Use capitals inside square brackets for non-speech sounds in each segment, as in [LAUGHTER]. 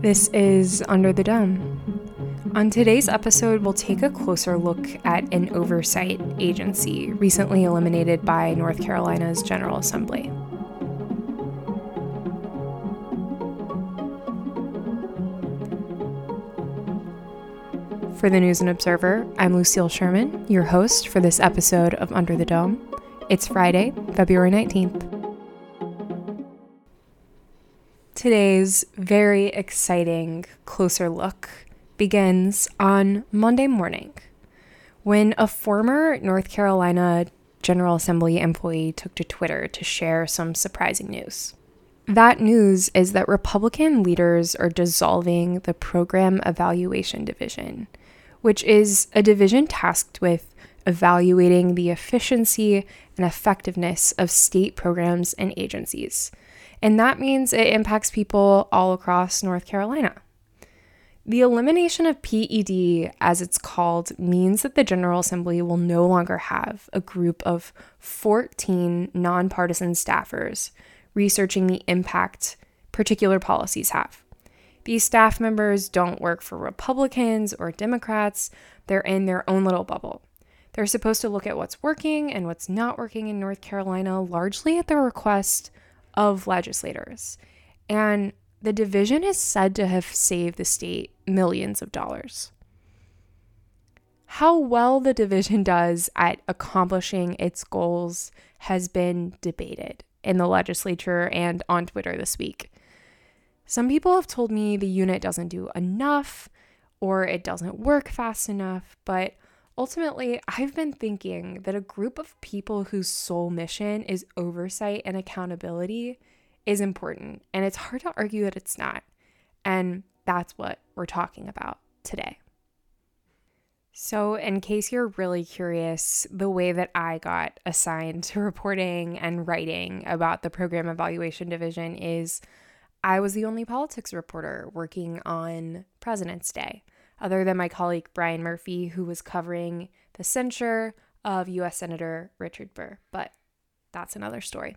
This is Under the Dome. On today's episode, we'll take a closer look at an oversight agency recently eliminated by North Carolina's General Assembly. For the News and Observer, I'm Lucille Sherman, your host for this episode of Under the Dome. It's Friday, February 19th. Today's very exciting closer look begins on Monday morning when a former North Carolina General Assembly employee took to Twitter to share some surprising news. That news is that Republican leaders are dissolving the Program Evaluation Division, which is a division tasked with evaluating the efficiency and effectiveness of state programs and agencies. And that means it impacts people all across North Carolina. The elimination of PED, as it's called, means that the General Assembly will no longer have a group of 14 nonpartisan staffers researching the impact particular policies have. These staff members don't work for Republicans or Democrats, they're in their own little bubble. They're supposed to look at what's working and what's not working in North Carolina, largely at the request of legislators. And the division is said to have saved the state millions of dollars. How well the division does at accomplishing its goals has been debated in the legislature and on Twitter this week. Some people have told me the unit doesn't do enough or it doesn't work fast enough, but ultimately, I've been thinking that a group of people whose sole mission is oversight and accountability is important, and it's hard to argue that it's not. And that's what we're talking about today. So, in case you're really curious, the way that I got assigned to reporting and writing about the Program Evaluation Division is I was the only politics reporter working on President's Day, other than my colleague Brian Murphy, who was covering the censure of US Senator Richard Burr. But that's another story.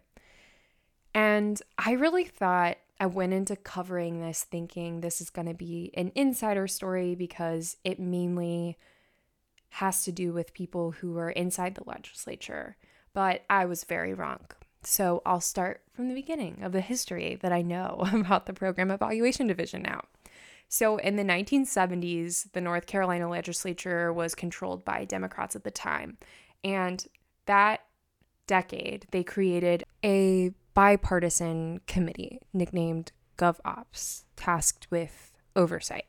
And I really thought I went into covering this thinking this is going to be an insider story because it mainly has to do with people who are inside the legislature. But I was very wrong. So I'll start from the beginning of the history that I know [LAUGHS] about the Program Evaluation Division now. So in the 1970s, the North Carolina legislature was controlled by Democrats at the time. And that decade, they created a bipartisan committee nicknamed GovOps, tasked with oversight.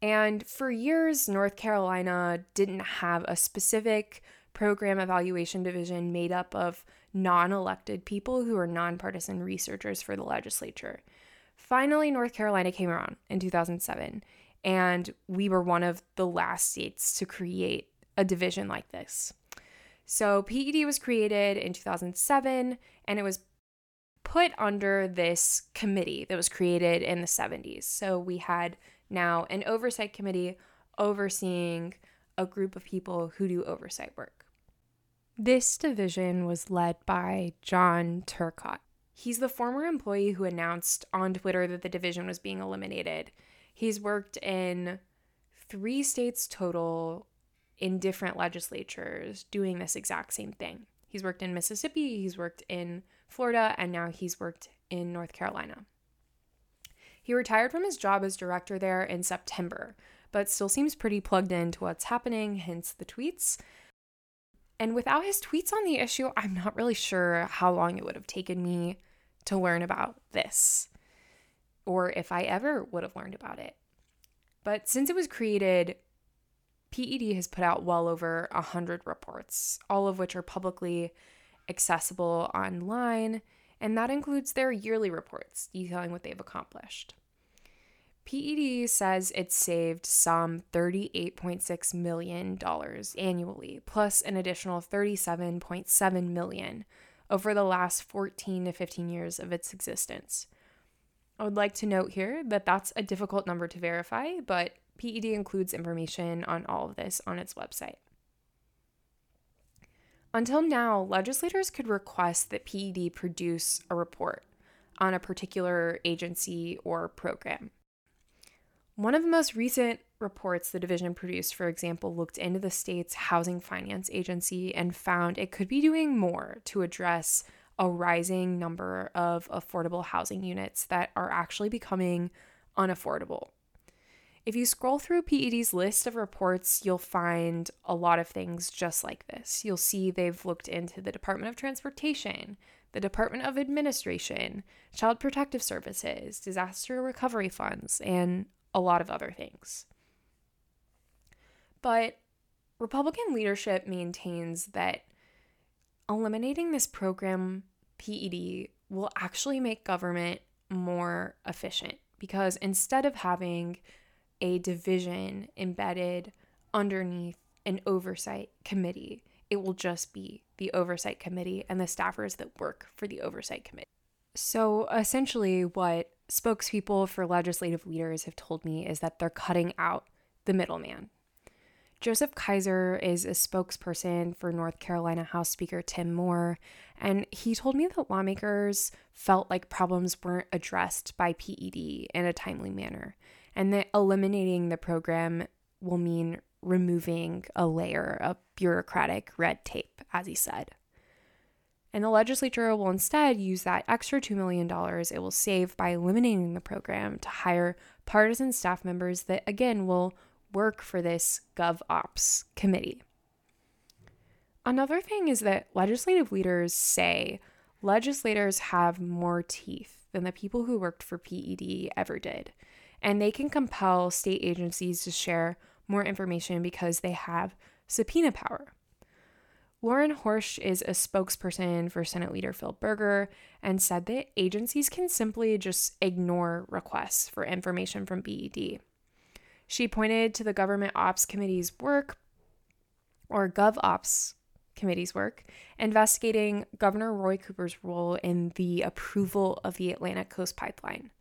And for years, North Carolina didn't have a specific program evaluation division made up of non elected people who are nonpartisan researchers for the legislature. Finally, North Carolina came around in 2007, and we were one of the last states to create a division like this. So, PED was created in 2007, and it was put under this committee that was created in the 70s. So, we had now an oversight committee overseeing a group of people who do oversight work. This division was led by John Turcotte. He's the former employee who announced on Twitter that the division was being eliminated. He's worked in three states total in different legislatures doing this exact same thing. He's worked in Mississippi, he's worked in Florida, and now he's worked in North Carolina. He retired from his job as director there in September, but still seems pretty plugged into what's happening, hence the tweets. And without his tweets on the issue, I'm not really sure how long it would have taken me to learn about this, or if I ever would have learned about it. But since it was created, PED has put out well over 100 reports, all of which are publicly accessible online, and that includes their yearly reports detailing what they've accomplished. PED says it saved some $38.6 million annually, plus an additional $37.7 million over the last 14 to 15 years of its existence. I would like to note here that that's a difficult number to verify, but PED includes information on all of this on its website. Until now, legislators could request that PED produce a report on a particular agency or program. One of the most recent reports the division produced, for example, looked into the state's housing finance agency and found it could be doing more to address a rising number of affordable housing units that are actually becoming unaffordable. If you scroll through PED's list of reports, you'll find a lot of things just like this. You'll see they've looked into the Department of Transportation, the Department of Administration, Child Protective Services, disaster recovery funds, and a lot of other things. But Republican leadership maintains that eliminating this program, PED, will actually make government more efficient because instead of having a division embedded underneath an oversight committee. It will just be the oversight committee and the staffers that work for the oversight committee. So essentially, what spokespeople for legislative leaders have told me is that they're cutting out the middleman. Joseph Kyzer is a spokesperson for North Carolina House Speaker Tim Moore, and he told me that lawmakers felt like problems weren't addressed by PED in a timely manner and that eliminating the program will mean removing a layer of bureaucratic red tape, as he said. And the legislature will instead use that extra $2 million it will save by eliminating the program to hire partisan staff members that, again, will work for this GovOps committee. Another thing is that legislative leaders say legislators have more teeth than the people who worked for PED ever did and they can compel state agencies to share more information because they have subpoena power. Lauren Horsch is a spokesperson for Senate Leader Phil Berger and said that agencies can simply just ignore requests for information from PED. She pointed to the Government Ops Committee's work, or GovOps Committee's work, investigating Governor Roy Cooper's role in the approval of the Atlantic Coast Pipeline.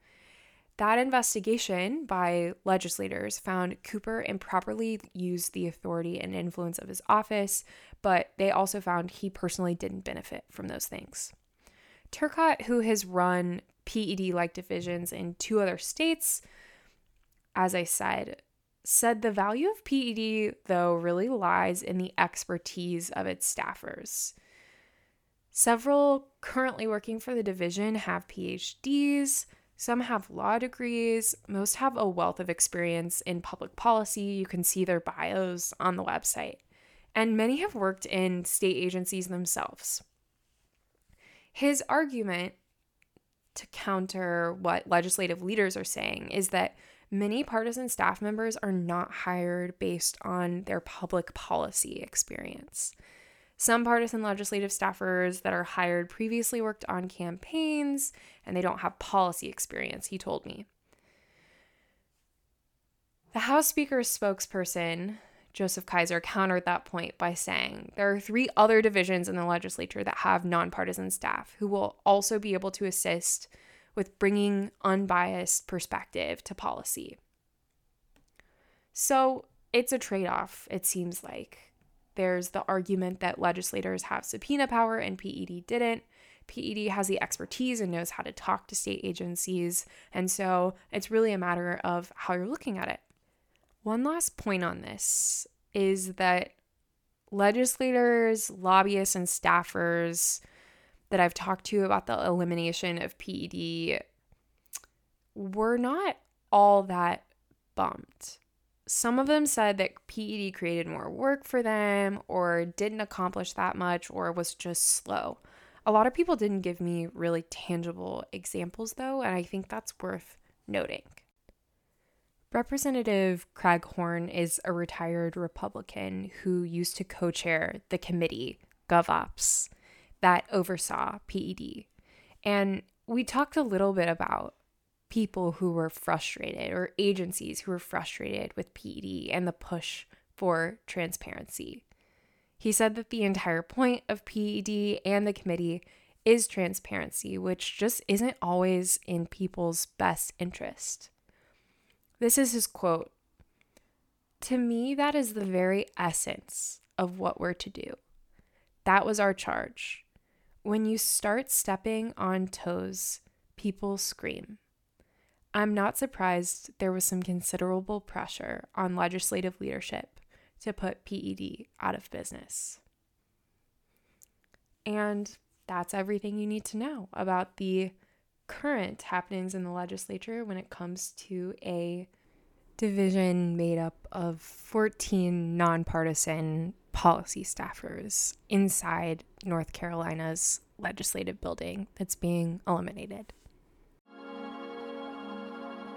That investigation by legislators found Cooper improperly used the authority and influence of his office, but they also found he personally didn't benefit from those things. Turcotte, who has run PED like divisions in two other states, as I said, said the value of PED, though, really lies in the expertise of its staffers. Several currently working for the division have PhDs. Some have law degrees, most have a wealth of experience in public policy. You can see their bios on the website. And many have worked in state agencies themselves. His argument to counter what legislative leaders are saying is that many partisan staff members are not hired based on their public policy experience. Some partisan legislative staffers that are hired previously worked on campaigns and they don't have policy experience, he told me. The House Speaker's spokesperson, Joseph Kyzer, countered that point by saying there are three other divisions in the legislature that have nonpartisan staff who will also be able to assist with bringing unbiased perspective to policy. So it's a trade off, it seems like. There's the argument that legislators have subpoena power and PED didn't. PED has the expertise and knows how to talk to state agencies. And so it's really a matter of how you're looking at it. One last point on this is that legislators, lobbyists, and staffers that I've talked to about the elimination of PED were not all that bummed some of them said that PED created more work for them or didn't accomplish that much or was just slow. A lot of people didn't give me really tangible examples though, and I think that's worth noting. Representative Craig Horn is a retired Republican who used to co chair the committee, GovOps, that oversaw PED. And we talked a little bit about people who were frustrated or agencies who were frustrated with PED and the push for transparency. He said that the entire point of PED and the committee is transparency, which just isn't always in people's best interest. This is his quote To me, that is the very essence of what we're to do. That was our charge. When you start stepping on toes, people scream. I'm not surprised there was some considerable pressure on legislative leadership to put PED out of business. And that's everything you need to know about the current happenings in the legislature when it comes to a division made up of 14 nonpartisan policy staffers inside North Carolina's legislative building that's being eliminated.